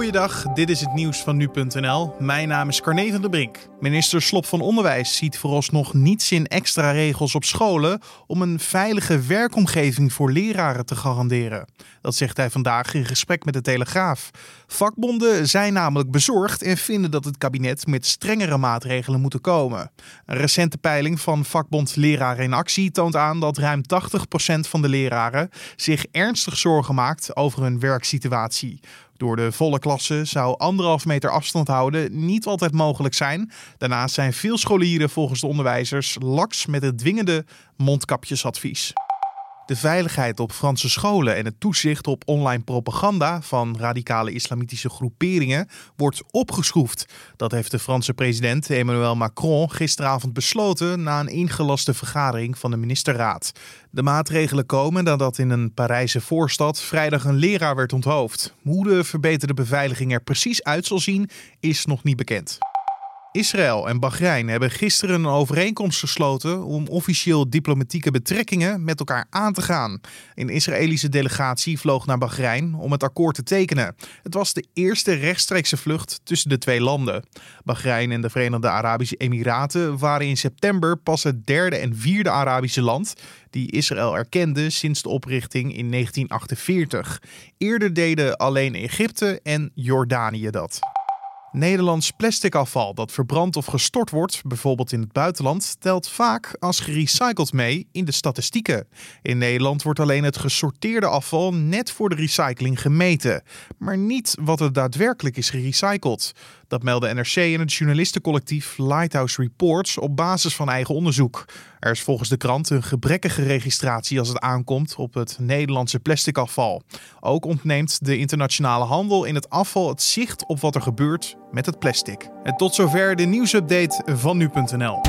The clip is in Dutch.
Goeiedag, dit is het nieuws van nu.nl. Mijn naam is Carne van der Brink. Minister Slop van Onderwijs ziet vooralsnog niets in extra regels op scholen om een veilige werkomgeving voor leraren te garanderen. Dat zegt hij vandaag in gesprek met de Telegraaf. Vakbonden zijn namelijk bezorgd en vinden dat het kabinet met strengere maatregelen moet komen. Een recente peiling van vakbond Leraren in Actie toont aan dat ruim 80% van de leraren zich ernstig zorgen maakt over hun werksituatie. Door de volle klasse zou anderhalf meter afstand houden niet altijd mogelijk zijn. Daarnaast zijn veel scholieren volgens de onderwijzers laks met het dwingende mondkapjesadvies. De veiligheid op Franse scholen en het toezicht op online propaganda van radicale islamitische groeperingen wordt opgeschroefd. Dat heeft de Franse president Emmanuel Macron gisteravond besloten na een ingelaste vergadering van de ministerraad. De maatregelen komen nadat in een Parijse voorstad vrijdag een leraar werd onthoofd. Hoe de verbeterde beveiliging er precies uit zal zien, is nog niet bekend. Israël en Bahrein hebben gisteren een overeenkomst gesloten om officieel diplomatieke betrekkingen met elkaar aan te gaan. Een Israëlische delegatie vloog naar Bahrein om het akkoord te tekenen. Het was de eerste rechtstreekse vlucht tussen de twee landen. Bahrein en de Verenigde Arabische Emiraten waren in september pas het derde en vierde Arabische land die Israël erkende sinds de oprichting in 1948. Eerder deden alleen Egypte en Jordanië dat. Nederlands plasticafval dat verbrand of gestort wordt, bijvoorbeeld in het buitenland, telt vaak als gerecycled mee in de statistieken. In Nederland wordt alleen het gesorteerde afval net voor de recycling gemeten, maar niet wat er daadwerkelijk is gerecycled. Dat melden NRC en het journalistencollectief Lighthouse Reports op basis van eigen onderzoek. Er is volgens de krant een gebrekkige registratie als het aankomt op het Nederlandse plastic afval. Ook ontneemt de internationale handel in het afval het zicht op wat er gebeurt met het plastic. En tot zover de nieuwsupdate van nu.nl.